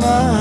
my